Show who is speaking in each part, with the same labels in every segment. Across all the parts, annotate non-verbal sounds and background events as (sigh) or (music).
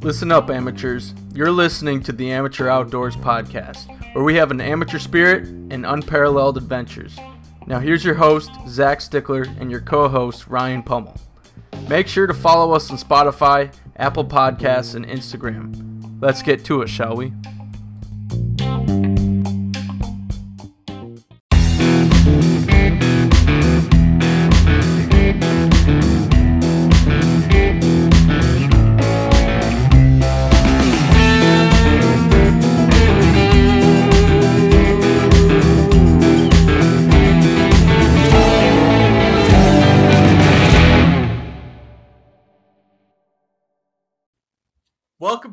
Speaker 1: Listen up, amateurs. You're listening to the Amateur Outdoors Podcast, where we have an amateur spirit and unparalleled adventures. Now, here's your host, Zach Stickler, and your co host, Ryan Pummel. Make sure to follow us on Spotify, Apple Podcasts, and Instagram. Let's get to it, shall we?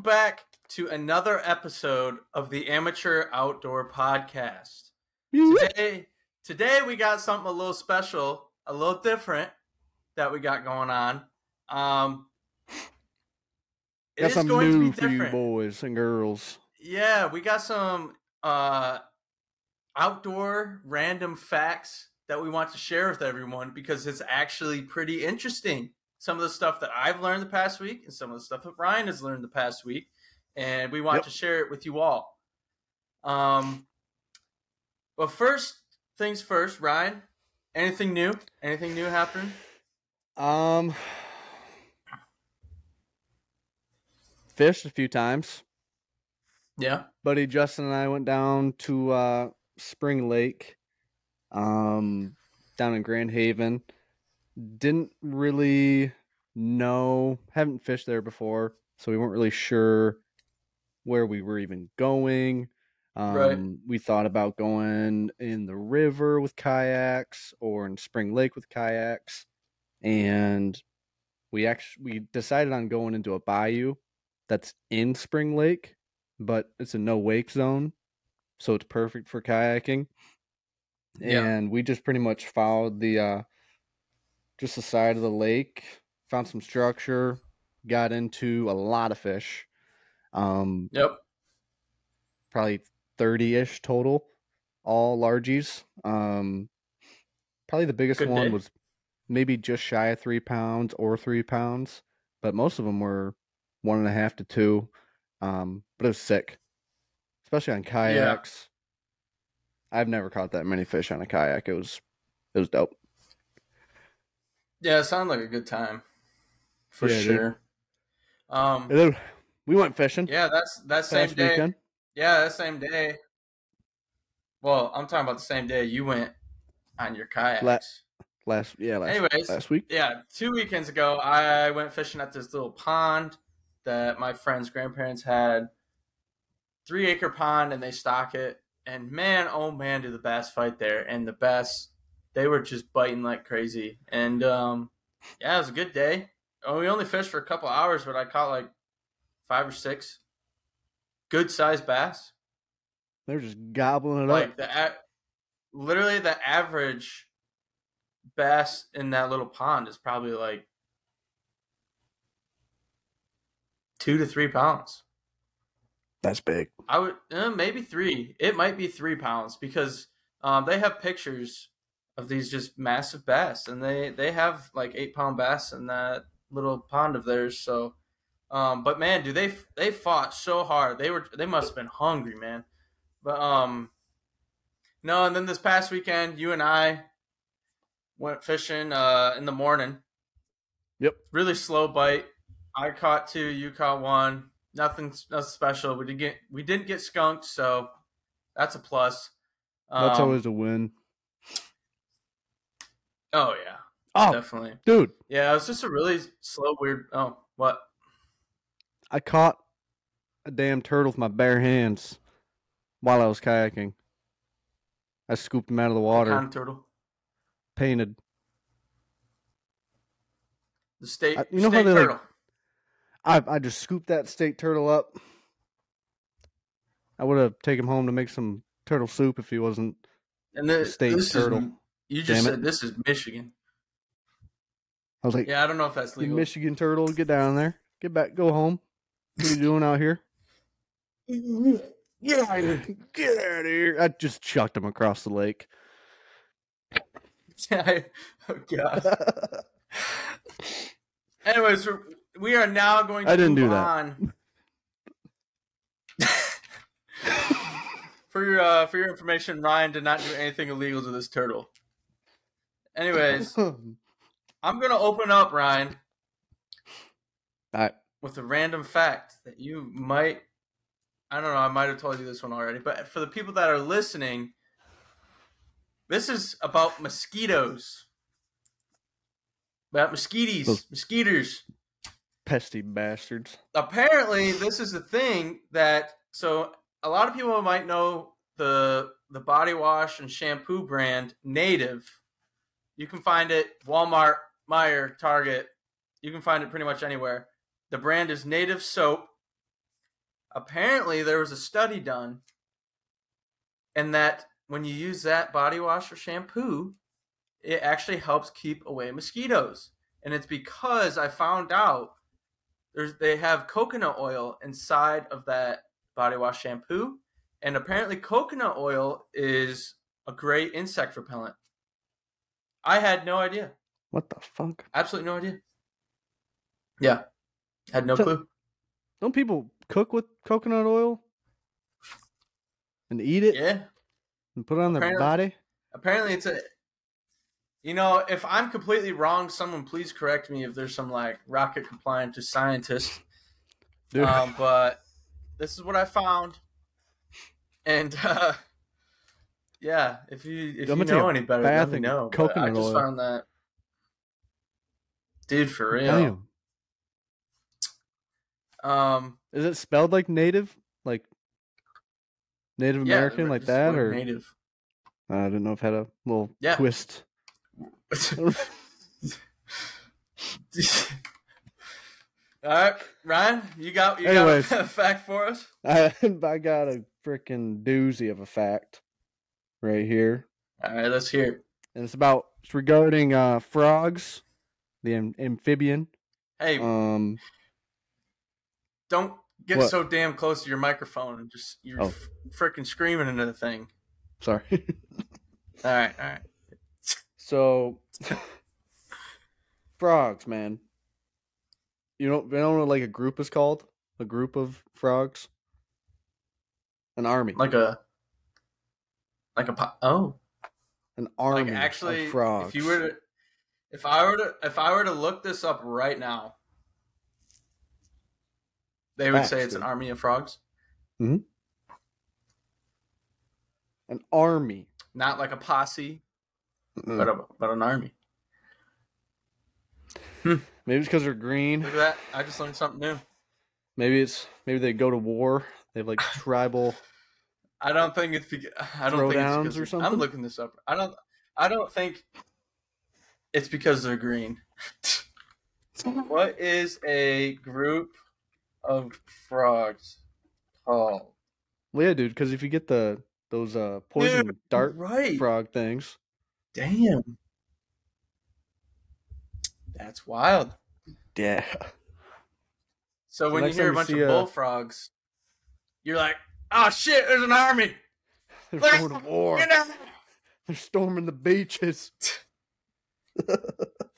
Speaker 1: Back to another episode of the Amateur Outdoor Podcast. Today, today we got something a little special, a little different that we got going on. Um, it
Speaker 2: Got
Speaker 1: is going to be
Speaker 2: new for you
Speaker 1: different.
Speaker 2: boys and girls.
Speaker 1: Yeah, we got some uh, outdoor random facts that we want to share with everyone because it's actually pretty interesting. Some of the stuff that I've learned the past week and some of the stuff that Ryan has learned the past week, and we want
Speaker 2: Yep.
Speaker 1: to share it with you all. Um, but first things first, Ryan. Anything new? Anything new happening?
Speaker 2: Um, fished a few times.
Speaker 1: Yeah.
Speaker 2: Buddy Justin and I went down to uh, Spring Lake, um, down in Grand Haven. Didn't really know, haven't fished there before, so we weren't really sure where we were even going. Um,
Speaker 1: Right.
Speaker 2: We thought about going in the river with kayaks or in Spring Lake with kayaks, and we actually we decided on going into a bayou that's in Spring Lake, but it's a no wake zone, so it's perfect for kayaking.
Speaker 1: Yeah.
Speaker 2: And we just pretty much followed the uh just the side of the lake, found some structure, got into a lot of fish. Um
Speaker 1: Yep.
Speaker 2: probably 30ish total, all largies. Um probably the biggest
Speaker 1: Good
Speaker 2: one
Speaker 1: day.
Speaker 2: was maybe just shy of three pounds or three pounds, but most of them were one and a half to two. Um, but it was sick, especially on kayaks. I've never caught that many fish on a kayak. It was, it was dope.
Speaker 1: Yeah, it sounded like a good time. For
Speaker 2: Yeah,
Speaker 1: sure. Um,
Speaker 2: And then we went fishing.
Speaker 1: yeah, that's that same day.
Speaker 2: weekend.
Speaker 1: Yeah, that same day. Well, I'm talking about the same day you went on your kayaks.
Speaker 2: Last, yeah, last,
Speaker 1: Anyways,
Speaker 2: last week.
Speaker 1: yeah, two weekends ago, I went fishing at this little pond that my friend's grandparents had. Three acre pond, and they stock it. And man, oh man, do the bass fight there! And the bass, they were just biting like crazy. And um, yeah, it was a good day. Oh, we only fished for a couple hours, but I caught like five or six good sized bass.
Speaker 2: They're just gobbling it up.
Speaker 1: Like
Speaker 2: up.
Speaker 1: the a- literally the average bass in that little pond is probably like two to three pounds.
Speaker 2: That's big.
Speaker 1: I would uh, maybe three. It might be three pounds because um, they have pictures of these just massive bass, and they they have like eight pound bass in that little pond of theirs. So, um, but man, do they they fought so hard? They were they must have been hungry, man. But um, no, and then this past weekend, you and I went fishing uh in the morning.
Speaker 2: Yep.
Speaker 1: Really slow bite. I caught two. You caught one. Nothing, nothing special. We didn't get we didn't get skunked, so that's a plus.
Speaker 2: That's
Speaker 1: Um,
Speaker 2: always a win.
Speaker 1: Oh yeah,
Speaker 2: Oh,
Speaker 1: definitely.
Speaker 2: dude,
Speaker 1: Yeah, it was just a really slow, weird. Oh, what?
Speaker 2: I caught a damn turtle with my bare hands while I was kayaking. I scooped him out of the water,
Speaker 1: Con turtle.
Speaker 2: painted.
Speaker 1: The state.
Speaker 2: I- you know how
Speaker 1: state
Speaker 2: they, like,
Speaker 1: turtle.
Speaker 2: I I just scooped that state turtle up. I would have taken him home to make some turtle soup if he wasn't.
Speaker 1: and the,
Speaker 2: state turtle.
Speaker 1: Is, you just
Speaker 2: Damn it.
Speaker 1: said this is Michigan.
Speaker 2: I was like,
Speaker 1: Yeah, I don't know if that's legal.
Speaker 2: Michigan turtle, get down there, get back, go home. What are you doing out here? Get out of here! Get out of here! I just chucked him across the lake. (laughs)
Speaker 1: I- oh god. Anyways, we're, we are now going to
Speaker 2: I didn't
Speaker 1: move
Speaker 2: do that.
Speaker 1: on. (laughs) (laughs) for your uh, for your information, Ryan did not do anything illegal to this turtle. Anyways, (laughs) I'm gonna open up Ryan with a random fact that you might. I don't know. I might have told you this one already, but for the people that are listening, this is about mosquitoes. About mosquitoes,
Speaker 2: Those-
Speaker 1: mosquitoes.
Speaker 2: pesty bastards.
Speaker 1: apparently this is a thing that so a lot of people might know the the body wash and shampoo brand native you can find it walmart Meijer target. You can find it pretty much anywhere. The brand is native soap. Apparently there was a study done and that when you use that body wash or shampoo it actually helps keep away mosquitoes. And it's because i found out there's they have coconut oil inside of that body wash shampoo. And apparently coconut oil is a great insect repellent i had no idea.
Speaker 2: What the fuck?
Speaker 1: absolutely no idea. Yeah. Had no
Speaker 2: So-
Speaker 1: clue.
Speaker 2: Don't people cook with coconut oil? And eat it?
Speaker 1: Yeah.
Speaker 2: And put it on their body?
Speaker 1: apparently it's a you know if i'm completely wrong someone please correct me if there's some like rocket compliant to scientist. Um, but this is what I found, and (laughs) uh, yeah, if you if
Speaker 2: I'm
Speaker 1: you know any better, let me know. but I just
Speaker 2: oil.
Speaker 1: found that, dude, for real.
Speaker 2: damn.
Speaker 1: Um,
Speaker 2: Is it spelled like native? Like Native
Speaker 1: yeah,
Speaker 2: American, like that? Or
Speaker 1: native.
Speaker 2: I didn't know if it had a little
Speaker 1: Yeah.
Speaker 2: twist. (laughs)
Speaker 1: All right, Ryan, you got you
Speaker 2: Anyways.
Speaker 1: got a (laughs) fact for us?
Speaker 2: I, (laughs) I got a freaking doozy of a fact right here.
Speaker 1: All right, let's hear. it.
Speaker 2: And it's about it's regarding uh frogs, the am- amphibian.
Speaker 1: Hey,
Speaker 2: Um
Speaker 1: don't get
Speaker 2: what?
Speaker 1: so damn close to your microphone and just you're
Speaker 2: Oh.
Speaker 1: f- freaking screaming into the thing.
Speaker 2: sorry. (laughs)
Speaker 1: All right, all right.
Speaker 2: so (laughs) frogs, man. You know, you know what like a group is called? A group of frogs? An army.
Speaker 1: like a like a po- oh
Speaker 2: an army
Speaker 1: like actually
Speaker 2: of frogs.
Speaker 1: if you were to if i were to if i were to look this up right now they would say
Speaker 2: Facts,
Speaker 1: it's an army of frogs Hmm.
Speaker 2: an army.
Speaker 1: not like a posse
Speaker 2: Mm.
Speaker 1: but a, but an army
Speaker 2: Maybe it's because they're green.
Speaker 1: look at that i just learned something new
Speaker 2: Maybe it's maybe they go to war. They have like tribal.
Speaker 1: I don't think it's because (sighs) i don't think it's
Speaker 2: Throwdowns
Speaker 1: because
Speaker 2: or
Speaker 1: i'm looking this up i don't i don't think it's because they're green (laughs) what is a group of frogs called
Speaker 2: Well, yeah, dude. Because if you get the those uh poison
Speaker 1: Dude,
Speaker 2: dart
Speaker 1: right
Speaker 2: frog things,
Speaker 1: Damn. That's wild.
Speaker 2: yeah.
Speaker 1: So
Speaker 2: So
Speaker 1: when you hear a bunch of
Speaker 2: a-
Speaker 1: bullfrogs, you're like, oh shit, there's an army.
Speaker 2: They're
Speaker 1: Let's
Speaker 2: going to war.
Speaker 1: Get out.
Speaker 2: They're storming the beaches. (laughs)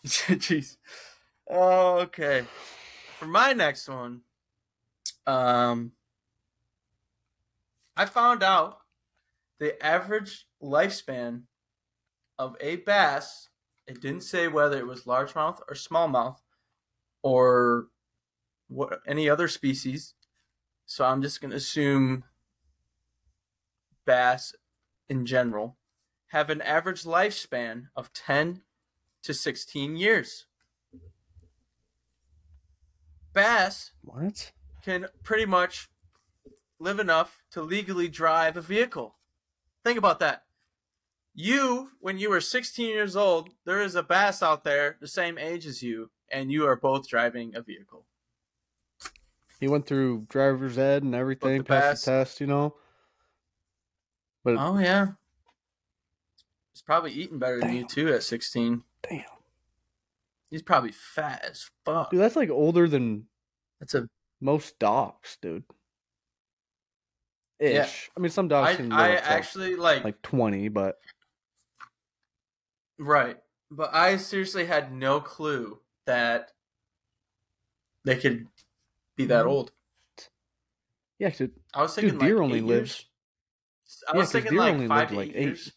Speaker 1: Jeez. Oh, okay. For my next one, um, I found out the average lifespan of a bass. It didn't say whether it was largemouth or smallmouth or what any other species. So I'm just going to assume bass in general have an average lifespan of 10 to 16 years. Bass
Speaker 2: What?
Speaker 1: can pretty much live enough to legally drive a vehicle. Think about that. You, when you were 16 years old, there is a bass out there the same age as you, and you are both driving a vehicle.
Speaker 2: He went through driver's ed and everything, passed the test, you know. But
Speaker 1: Oh, yeah. He's probably eating better than you, too, at 16.
Speaker 2: damn,
Speaker 1: He's probably fat as fuck.
Speaker 2: dude, that's like older than
Speaker 1: That's a.
Speaker 2: most dogs, dude. Ish.
Speaker 1: Yeah.
Speaker 2: I mean, some dogs
Speaker 1: I,
Speaker 2: can
Speaker 1: I actually like,
Speaker 2: like twenty, but
Speaker 1: Right. But I seriously had no clue that they could be that
Speaker 2: Mhm.
Speaker 1: old.
Speaker 2: Yeah, 'cause
Speaker 1: I was thinking
Speaker 2: Dude, deer
Speaker 1: like
Speaker 2: only lives-.
Speaker 1: I
Speaker 2: Yeah,
Speaker 1: was thinking
Speaker 2: deer
Speaker 1: like
Speaker 2: only
Speaker 1: five
Speaker 2: like
Speaker 1: eight
Speaker 2: eight.
Speaker 1: years.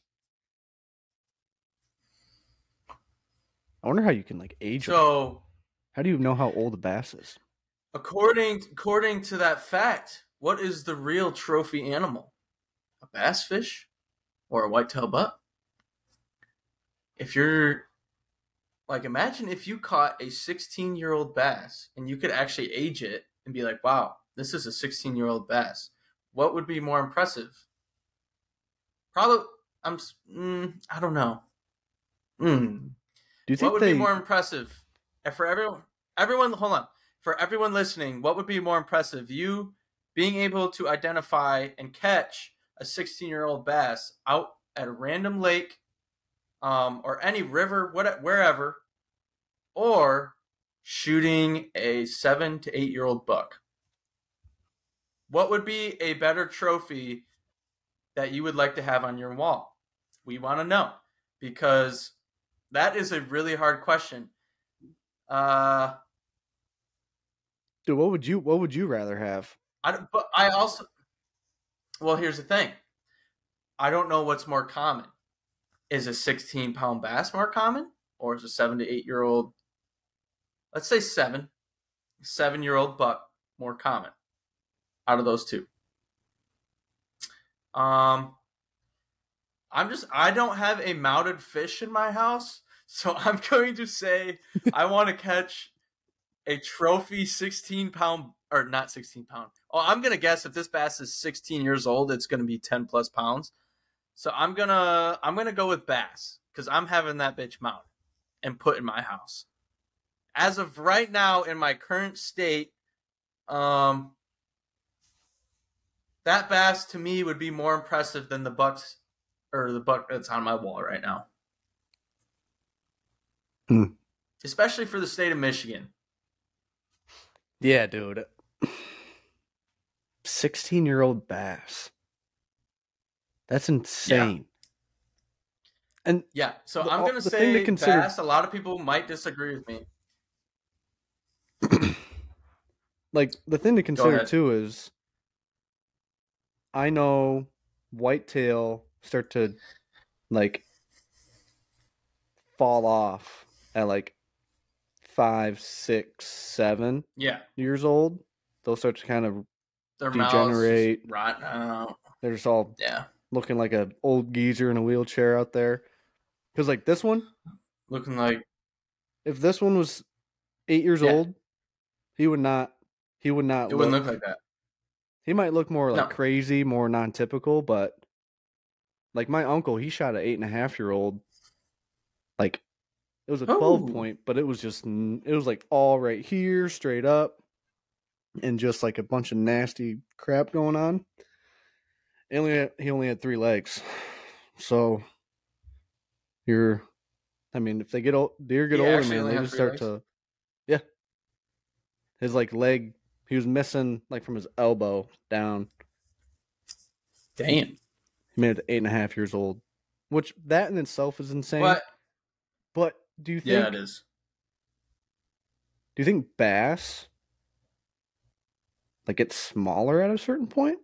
Speaker 2: I wonder how you can like age. them.
Speaker 1: So
Speaker 2: How do you know how old a bass is?
Speaker 1: according according to that fact, what is the real trophy animal? A bass fish or a whitetail buck? If you're like imagine if you caught a 16 year old bass and you could actually age it and be like, wow, this is a 16 year old bass. What would be more impressive? Probably, I'm. Mm, I don't know. Mm.
Speaker 2: Do you think
Speaker 1: What would
Speaker 2: they?
Speaker 1: be more impressive? And for everyone, everyone, hold on. For everyone listening, what would be more impressive? You being able to identify and catch a 16 year old bass out at a random lake, um, or any river, what, wherever, or shooting a seven to eight year old buck. What would be a better trophy that you would like to have on your wall? We want to know because that is a really hard question. Uh,
Speaker 2: Dude, what would you? What would you rather have?
Speaker 1: I don't- but I also well, here's the thing. I don't know what's more common. Is a 16 pound bass more common, or is a seven to eight year old? Let's say seven, seven year old buck more common out of those two. Um, I'm just I don't have a mounted fish in my house, so (laughs) I'm going to say (laughs) I want to catch a trophy 16 pound or not 16 pound. Oh, I'm gonna guess if this bass is 16 years old, it's gonna be 10 plus pounds. So I'm gonna I'm gonna go with bass because I'm having that bitch mounted and put in my house. As of right now, in my current state, um, that bass to me would be more impressive than the bucks or the buck that's on my wall right now.
Speaker 2: Hmm.
Speaker 1: Especially for the state of Michigan.
Speaker 2: Yeah, dude. Sixteen-year-old bass. That's insane. And
Speaker 1: Yeah, so
Speaker 2: The-
Speaker 1: I'm gonna say
Speaker 2: to consider-
Speaker 1: bass. A lot of people might disagree with me. (clears throat)
Speaker 2: like the thing to consider too is I know whitetail start to like fall off at like five, six, seven
Speaker 1: Yeah,
Speaker 2: years old. They'll start to kind of
Speaker 1: their
Speaker 2: Degenerate.
Speaker 1: rotten out.
Speaker 2: they're just all
Speaker 1: Yeah,
Speaker 2: looking like an old geezer in a wheelchair out there. Because like this one,
Speaker 1: looking like
Speaker 2: if this one was eight years
Speaker 1: Yeah.
Speaker 2: old, he would not. He would not.
Speaker 1: it wouldn't look like that.
Speaker 2: He might look more like
Speaker 1: No.
Speaker 2: crazy, more non-typical, but like my uncle, he shot an eight and a half year old. Like it was a twelve
Speaker 1: Oh.
Speaker 2: point, but it was just it was like all right here, straight up, and just like a bunch of nasty crap going on. He only had, he only had three legs, so you're. I mean, if they get old, deer get older, man, they just start
Speaker 1: legs?
Speaker 2: to. Yeah. His like leg, he was missing like from his elbow down.
Speaker 1: Damn.
Speaker 2: He made it eight and a half years old, which that in itself is insane.
Speaker 1: But
Speaker 2: But do you think?
Speaker 1: yeah, it is.
Speaker 2: Do you think bass like gets smaller at a certain point?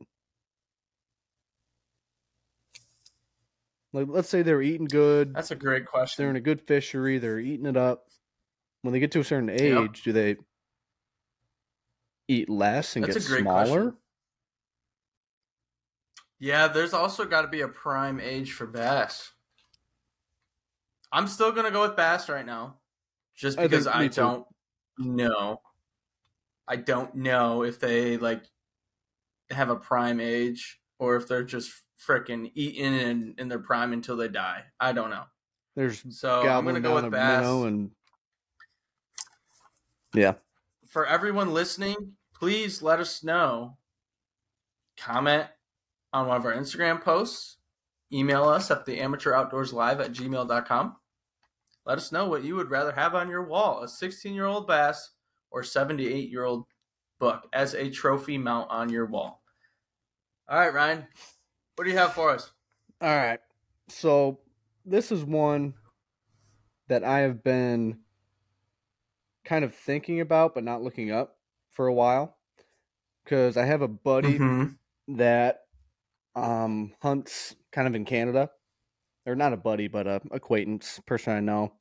Speaker 2: Like, let's say they're eating good,
Speaker 1: That's a great question.
Speaker 2: they're in a good fishery, they're eating it up. When they get to a certain age,
Speaker 1: Yep.
Speaker 2: do they eat less and
Speaker 1: That's
Speaker 2: get
Speaker 1: a great
Speaker 2: smaller?
Speaker 1: question. Yeah, there's also got to be a prime age for bass. I'm still gonna go with bass right now, just because I,
Speaker 2: too.
Speaker 1: don't know. I don't know if they like have a prime age or if they're just freaking eating in, in their prime until they die. I don't know.
Speaker 2: There's
Speaker 1: So I'm gonna go with bass.
Speaker 2: and yeah,
Speaker 1: for everyone listening, please let us know. Comment on one of our Instagram posts. Email us at the amateur outdoors live at gmail.com. Let us know what you would rather have on your wall a 16 year old bass or 78 year old buck as a trophy mount on your wall. All right, Ryan, what do you have for us?
Speaker 2: All right. So this is one that I have been kind of thinking about but not looking up for a while because I have a buddy
Speaker 1: Mhm.
Speaker 2: that um hunts kind of in Canada. Or not a buddy, but a acquaintance, person I know.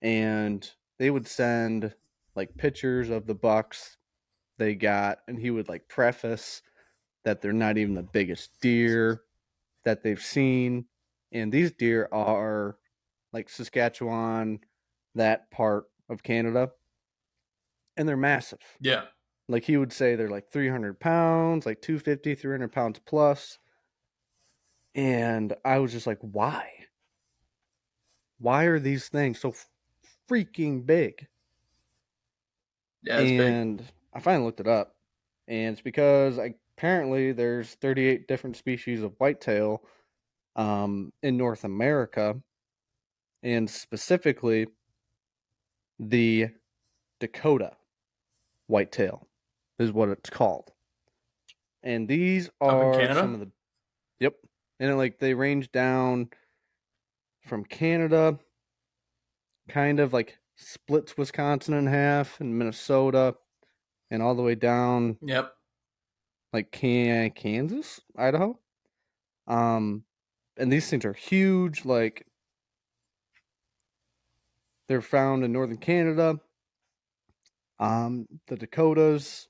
Speaker 2: And they would send like pictures of the bucks they got and he would like preface that they're not even the biggest deer that they've seen. And these deer are like Saskatchewan, that part of Canada. And they're massive
Speaker 1: Yeah.
Speaker 2: Like he would say they're like 300 pounds like 250 300 pounds plus. and i was just like why why are these things so freaking big
Speaker 1: Yeah, it's big.
Speaker 2: and i finally looked it up and it's because I, apparently there's 38 different species of whitetail um, in north america and specifically the dakota whitetail is what it's called and these are some of the yep and like they range down from canada kind of like splits wisconsin in half and minnesota and all the way down
Speaker 1: Yep.
Speaker 2: like Can- Kansas, Idaho. Um, and these things are huge. Like they're found in northern Canada. Um, the Dakotas,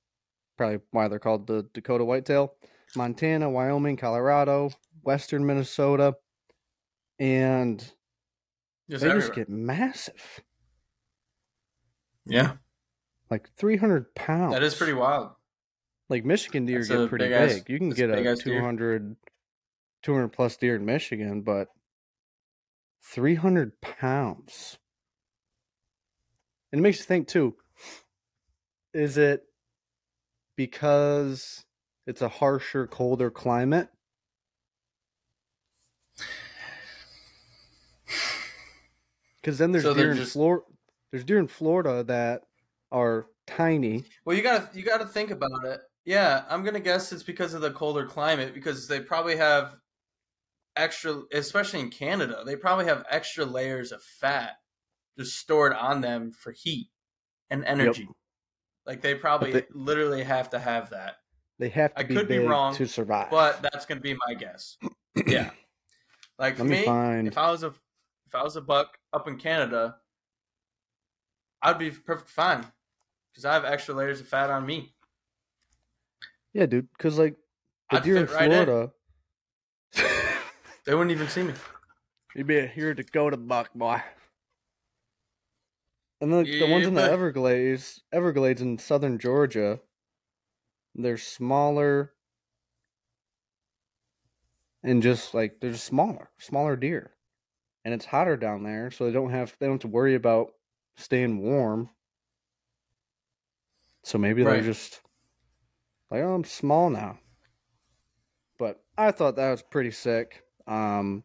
Speaker 2: probably why they're called the Dakota whitetail. Montana, Wyoming, Colorado, western Minnesota, and
Speaker 1: Just
Speaker 2: they
Speaker 1: everywhere.
Speaker 2: just get massive,
Speaker 1: yeah.
Speaker 2: like three hundred pounds.
Speaker 1: That is pretty wild.
Speaker 2: Like Michigan deer
Speaker 1: That's
Speaker 2: get pretty
Speaker 1: big ass-
Speaker 2: You can get a
Speaker 1: big ass deer.
Speaker 2: 200, 200 plus deer in Michigan, but 300 pounds. And it makes you think too is it because it's a harsher, colder climate? Because then there's
Speaker 1: So
Speaker 2: deer in Florida. There's deer in Florida that are tiny.
Speaker 1: Well, you gotta you gotta think about it. Yeah, I'm gonna guess it's because of the colder climate because they probably have extra, especially in Canada. They probably have extra layers of fat just stored on them for heat and energy. Like they probably
Speaker 2: they-
Speaker 1: literally have to have that.
Speaker 2: They have to
Speaker 1: I
Speaker 2: be
Speaker 1: could be wrong,
Speaker 2: to survive.
Speaker 1: But that's gonna be my guess. Yeah. (clears throat) Like for
Speaker 2: Let me
Speaker 1: me,
Speaker 2: find-
Speaker 1: if I was a if I was a buck up in Canada, I'd be perfect fine because I have extra layers of fat on me.
Speaker 2: yeah, dude, because like the
Speaker 1: I'd
Speaker 2: deer in
Speaker 1: right in.
Speaker 2: Florida,
Speaker 1: They wouldn't even see me. (laughs)
Speaker 2: you'd be a, here to go to buck boy. And then the ones in the Everglades, Everglades in southern Georgia, they're smaller and just like they're just smaller, smaller deer, and it's hotter down there, so they don't have they don't have to worry about staying warm. So maybe
Speaker 1: Right.
Speaker 2: they're just like, oh, I'm small now. But I thought that was pretty sick. Um,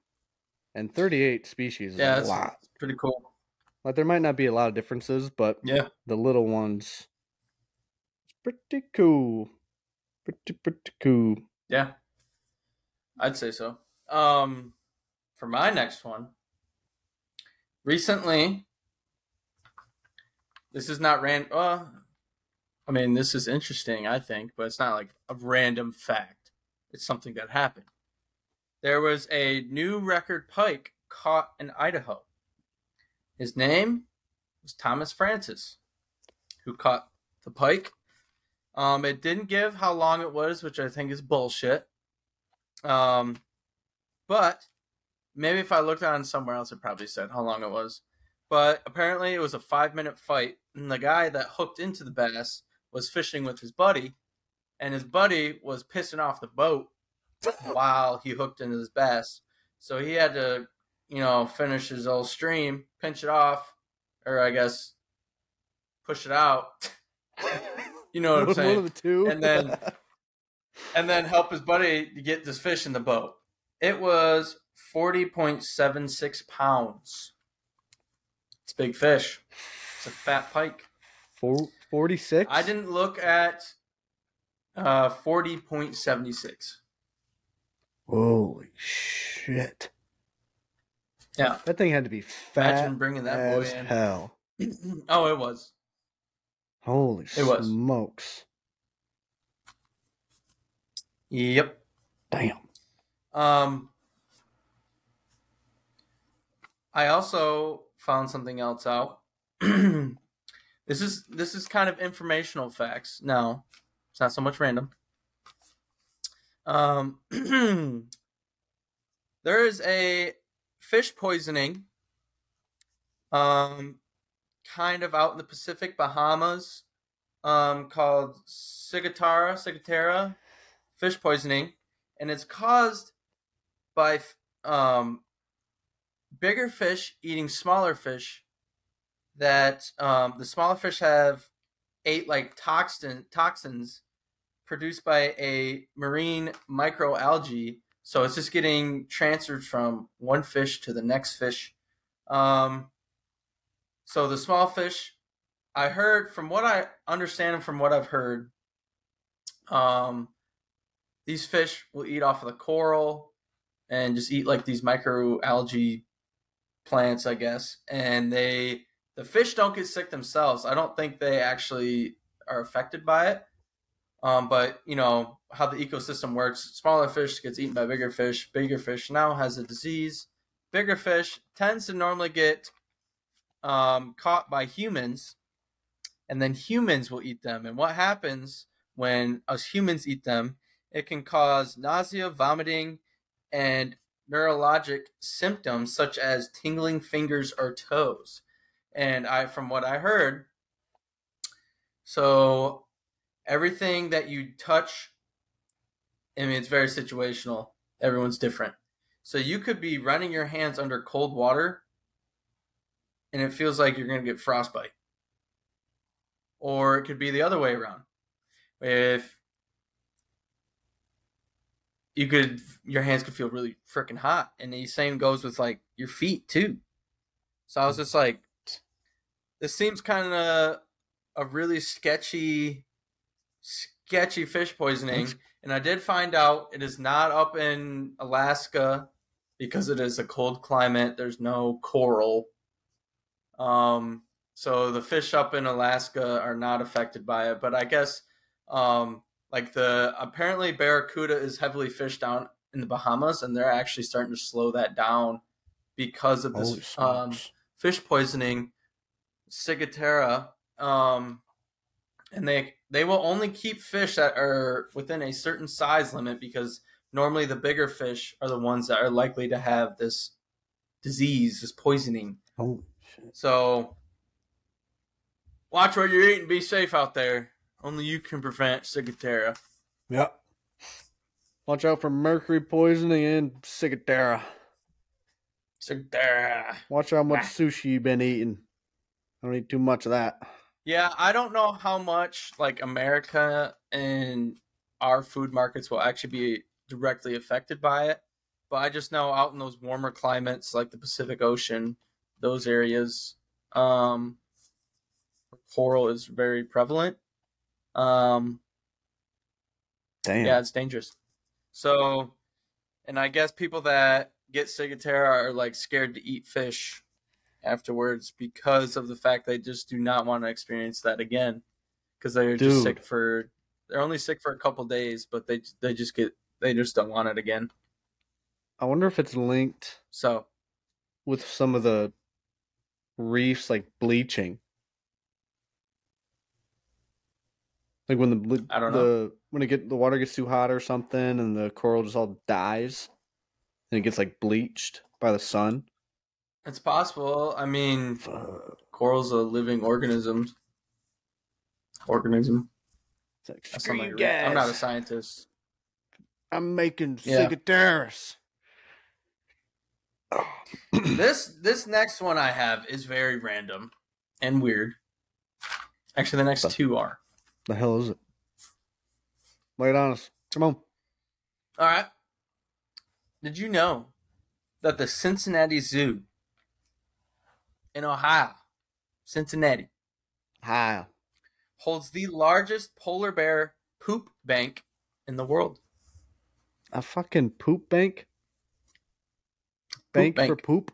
Speaker 2: and 38 species is
Speaker 1: Yeah,
Speaker 2: a
Speaker 1: that's
Speaker 2: lot.
Speaker 1: pretty cool.
Speaker 2: Like there might not be a lot of differences, but
Speaker 1: Yeah.
Speaker 2: the little ones, it's pretty cool. Pretty pretty cool.
Speaker 1: Yeah. I'd say so. Um for my next one, recently this is not ran uh I mean, this is interesting, I think, but it's not like a random fact. It's something that happened. There was a new record pike caught in Idaho. His name was Thomas Francis, who caught the pike. Um, it didn't give how long it was, which I think is bullshit. Um, but maybe if I looked on somewhere else, it probably said how long it was. But apparently, it was a five minute fight, and the guy that hooked into the bass was fishing with his buddy, and his buddy was pissing off the boat (laughs) while he hooked into his bass. So he had to, you know, finish his old stream, pinch it off, or I guess push it out. (laughs) You know what I'm
Speaker 2: One-
Speaker 1: saying?
Speaker 2: One of the two.
Speaker 1: And then- (laughs) and then help his buddy to get this fish in the boat. It was 40.76 pounds. It's a big fish. It's a fat pike.
Speaker 2: Four, 46?
Speaker 1: I didn't look at uh 40.76.
Speaker 2: Holy shit.
Speaker 1: Yeah.
Speaker 2: That thing had to be fat
Speaker 1: Imagine bringing that boy
Speaker 2: as
Speaker 1: in.
Speaker 2: hell. (clears throat)
Speaker 1: oh, it was.
Speaker 2: Holy
Speaker 1: It was.
Speaker 2: smokes!
Speaker 1: Yep.
Speaker 2: Damn.
Speaker 1: Um, I also found something else out. (clears throat) this is this is kind of informational facts. No, it's not so much random. Um, (clears throat) there is a fish poisoning, um, kind of out in the Pacific Bahamas, um, called Cigatara, Cigatera fish poisoning, and it's caused by um, bigger fish eating smaller fish. That um, the smaller fish have ate like toxin toxins produced by a marine microalgae. So it's just getting transferred from one fish to the next fish. Um, so the small fish, I heard from what I understand and from what I've heard, um, these fish will eat off of the coral and just eat like these microalgae plants, I guess. And they the fish don't get sick themselves. I don't think they actually are affected by it. Um, but you know how the ecosystem works. Smaller fish gets eaten by bigger fish. Bigger fish now has a disease. Bigger fish tends to normally get um, caught by humans, and then humans will eat them. And what happens when us humans eat them? It can cause nausea, vomiting, and neurologic symptoms such as tingling fingers or toes. And I, from what I heard, so everything that you touch, I mean, it's very situational. Everyone's different. So you could be running your hands under cold water and it feels like you're going to get frostbite. Or it could be the other way around. If you could, your hands could feel really freaking hot. And the same goes with like your feet too. So I was just like, this seems kind of a really sketchy, sketchy fish poisoning. And I did find out it is not up in Alaska because it is a cold climate. There's no coral. Um, so the fish up in Alaska are not affected by it. But I guess, um, like the apparently barracuda is heavily fished down in the Bahamas, and they're actually starting to slow that down because of this um, fish poisoning, ciguatera. Um, and they they will only keep fish that are within a certain size limit because normally the bigger fish are the ones that are likely to have this disease, this poisoning.
Speaker 2: Holy shit.
Speaker 1: So watch what you're eating. Be safe out there. Only you can prevent ciguatera.
Speaker 2: Yep. Watch out for mercury poisoning and ciguatera.
Speaker 1: Ciguatera.
Speaker 2: Watch how much
Speaker 1: Ah.
Speaker 2: sushi you've been eating. I don't eat too much of that.
Speaker 1: Yeah, I don't know how much like America and our food markets will actually be directly affected by it. But I just know out in those warmer climates like the Pacific Ocean, those areas, um, coral is very prevalent. Um,
Speaker 2: Damn.
Speaker 1: yeah, it's dangerous. So, and I guess people that get ciguatera are like scared to eat fish afterwards because of the fact they just do not want to experience that again because they're just sick for they're only sick for a couple days, but they they just get they just don't want it again.
Speaker 2: I wonder if it's linked
Speaker 1: So
Speaker 2: with some of the reefs like bleaching. Like when the
Speaker 1: I don't
Speaker 2: the when it get the water gets too hot or something and the coral just all dies and it gets like bleached by the sun.
Speaker 1: It's possible. I mean,
Speaker 2: Fuck.
Speaker 1: coral's are living organisms. Organism.
Speaker 2: It's like,
Speaker 1: That's
Speaker 2: "Screw
Speaker 1: something
Speaker 2: you
Speaker 1: I read. I'm not a scientist.
Speaker 2: I'm making
Speaker 1: Yeah.
Speaker 2: ciguateras. (clears throat)
Speaker 1: this this next one I have is very random and weird. Actually, the next
Speaker 2: But-
Speaker 1: two are.
Speaker 2: The hell is it? Lay it on us. Come on.
Speaker 1: All right. Did you know that the Cincinnati Zoo in Ohio, Cincinnati,
Speaker 2: Ohio,
Speaker 1: holds the largest polar bear poop bank in the world?
Speaker 2: A fucking poop bank? Bank, for
Speaker 1: bank.
Speaker 2: poop?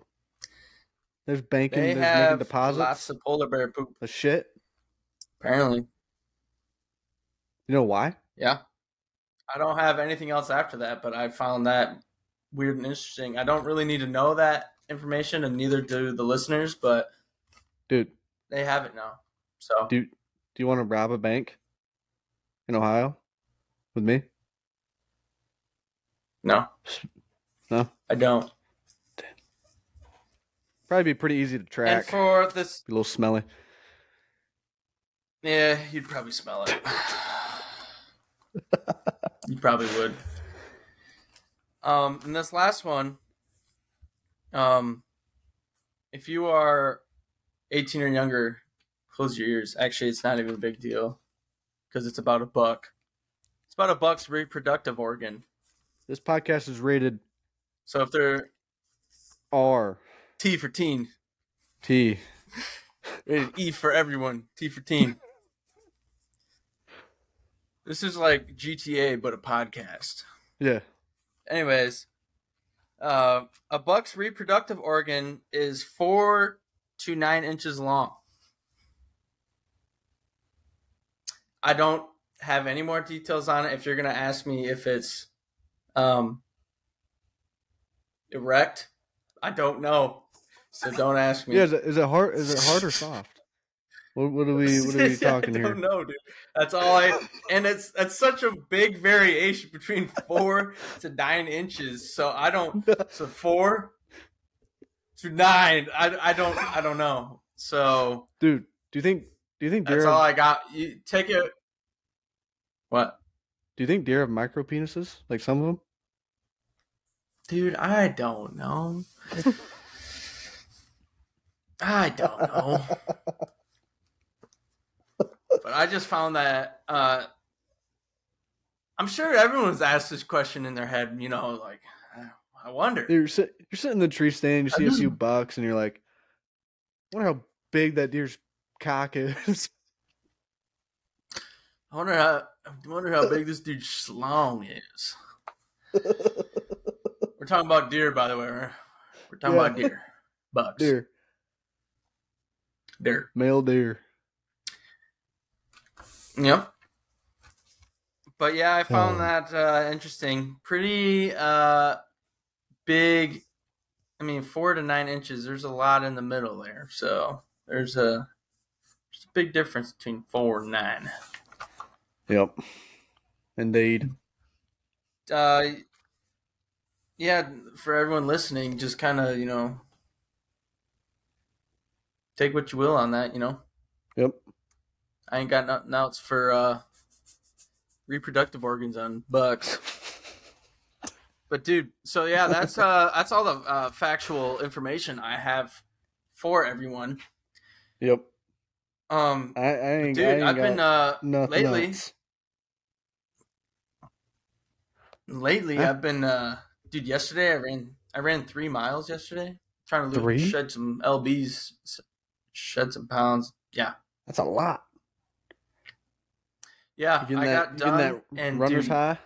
Speaker 2: There's banking,
Speaker 1: They
Speaker 2: there's making deposits.
Speaker 1: lots of polar bear poop.
Speaker 2: the shit.
Speaker 1: Apparently,
Speaker 2: You know why?
Speaker 1: yeah. I don't have anything else after that, but I found that weird and interesting. I don't really need to know that information, and neither do the listeners, but
Speaker 2: Dude,
Speaker 1: they have it now. So
Speaker 2: do do you want to rob a bank in Ohio with me?
Speaker 1: no,
Speaker 2: No?
Speaker 1: I don't.
Speaker 2: Probably be pretty easy to
Speaker 1: And
Speaker 2: track.
Speaker 1: for this,
Speaker 2: Be a little smelly.
Speaker 1: yeah, you'd probably smell it. (laughs) you probably would. Um, and this last one, um, if you are 18 or younger, close your ears. Actually, it's not even a big deal because it's about a buck. It's about a buck's reproductive organ.
Speaker 2: This podcast is rated
Speaker 1: So if they're
Speaker 2: R
Speaker 1: T for teen,
Speaker 2: T. (laughs)
Speaker 1: rated E for everyone, T for teen. (laughs) This is like GTA, but a podcast.
Speaker 2: Yeah.
Speaker 1: anyways, uh, a buck's reproductive organ is four to nine inches long. I don't have any more details on it. If you're gonna ask me if it's um, erect, I don't know. So don't ask me.
Speaker 2: Yeah, is it, is it hard is it hard or soft? What, what are we (laughs) what are we talking
Speaker 1: I
Speaker 2: here?
Speaker 1: don't know, dude. That's all I. And it's that's such a big variation between (laughs) four to nine inches. So I don't. (laughs) So four to nine. I, I don't I don't know. So
Speaker 2: Dude, do you think do you think deer
Speaker 1: that's
Speaker 2: have,
Speaker 1: all I got. You take it. What,
Speaker 2: do you think deer have micro penises? Like some of them?
Speaker 1: dude? I don't know. I don't know. But I just found that uh, I'm sure everyone's asked this question in their head. You know, like I wonder.
Speaker 2: You're sit, you're sitting in the tree stand, you see a few (laughs) bucks, and you're like, I wonder how big that deer's cock is. (laughs)
Speaker 1: I wonder how. I wonder how big this dude's schlong is. We're talking about deer, by the way. We're, we're talking
Speaker 2: Yeah.
Speaker 1: about deer, bucks,
Speaker 2: deer,
Speaker 1: deer.
Speaker 2: male deer.
Speaker 1: Yep. But yeah, I found
Speaker 2: Oh.
Speaker 1: that uh, interesting. Pretty uh, big. I mean, four to nine inches. There's a lot in the middle there, so there's a there's a big difference between four and nine.
Speaker 2: Yep. Indeed.
Speaker 1: Uh, yeah, for everyone listening, just kind of you know take what you will on that. You know,
Speaker 2: Yep.
Speaker 1: I ain't got nothing else for uh, reproductive organs on bucks. (laughs) But dude, so yeah, that's uh that's all the uh, factual information I have for everyone.
Speaker 2: Yep.
Speaker 1: Um,
Speaker 2: I, I ain't,
Speaker 1: dude,
Speaker 2: I
Speaker 1: I've been uh lately
Speaker 2: else.
Speaker 1: lately
Speaker 2: Huh?
Speaker 1: I've been uh dude. Yesterday I ran I ran three miles yesterday, trying to lose, shed some lbs, shed some pounds. Yeah,
Speaker 2: That's a lot.
Speaker 1: Yeah. I
Speaker 2: that,
Speaker 1: got done and
Speaker 2: runner's
Speaker 1: dude,
Speaker 2: high?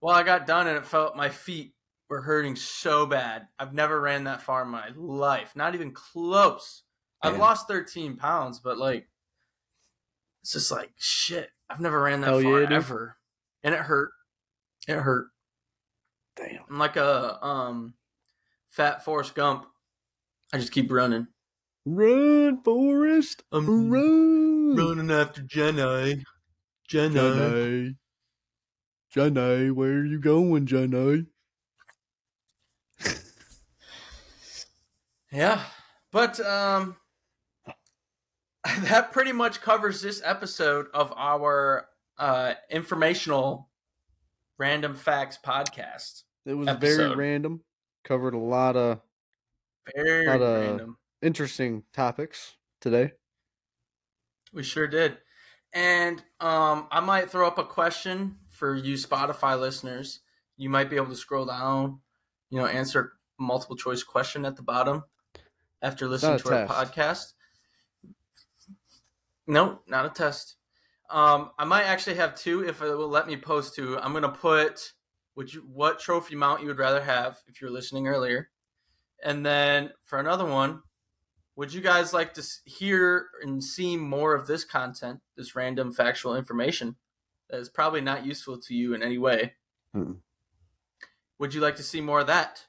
Speaker 1: Well, I got done and it felt my feet were hurting so bad. I've never ran that far in my life, not even close. I've lost 13 pounds, but like, it's just like shit. I've never ran that
Speaker 2: Hell
Speaker 1: far
Speaker 2: yeah,
Speaker 1: ever, and it hurt. It hurt.
Speaker 2: Damn.
Speaker 1: I'm like a um, fat Forrest Gump. I just keep running.
Speaker 2: Run, Forrest.
Speaker 1: I'm
Speaker 2: Run.
Speaker 1: Running after Jenny. Jenny.
Speaker 2: Jenny. Jenny, where are you going, Jenny?
Speaker 1: Yeah, but um, (laughs) that pretty much covers this episode of our uh informational random facts podcast.
Speaker 2: It was very random. Covered a lot of
Speaker 1: Very
Speaker 2: Lot of-
Speaker 1: random.
Speaker 2: interesting topics today.
Speaker 1: We sure did. And um, I might throw up a question for you Spotify listeners. You might be able to scroll down, you know, answer multiple choice question at the bottom after listening to our podcast. No, not a test. Um, I might actually have two if it will let me post two. I'm gonna put which what trophy mount you would rather have if you're listening earlier, and then for another one, Would you guys like to hear and see more of this content, this random factual information that is probably not useful to you in any way? Would you like to see more of that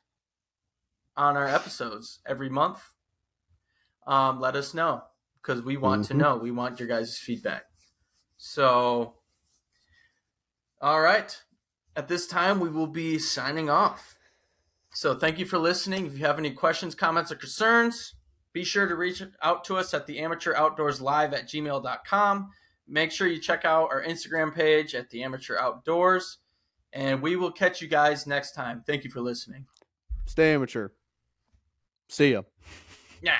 Speaker 1: on our episodes every month? Um, let us know because we want to
Speaker 2: Mhm.
Speaker 1: know. We want your guys' feedback. So, all right. At this time, we will be signing off. So, thank you for listening. If you have any questions, comments, or concerns, be sure to reach out to us at the amateur outdoors live at gmail.com. Make sure you check out our Instagram page at the amateur outdoors, and we will catch you guys next time. Thank you for listening.
Speaker 2: Stay amateur. See ya.
Speaker 1: Yeah.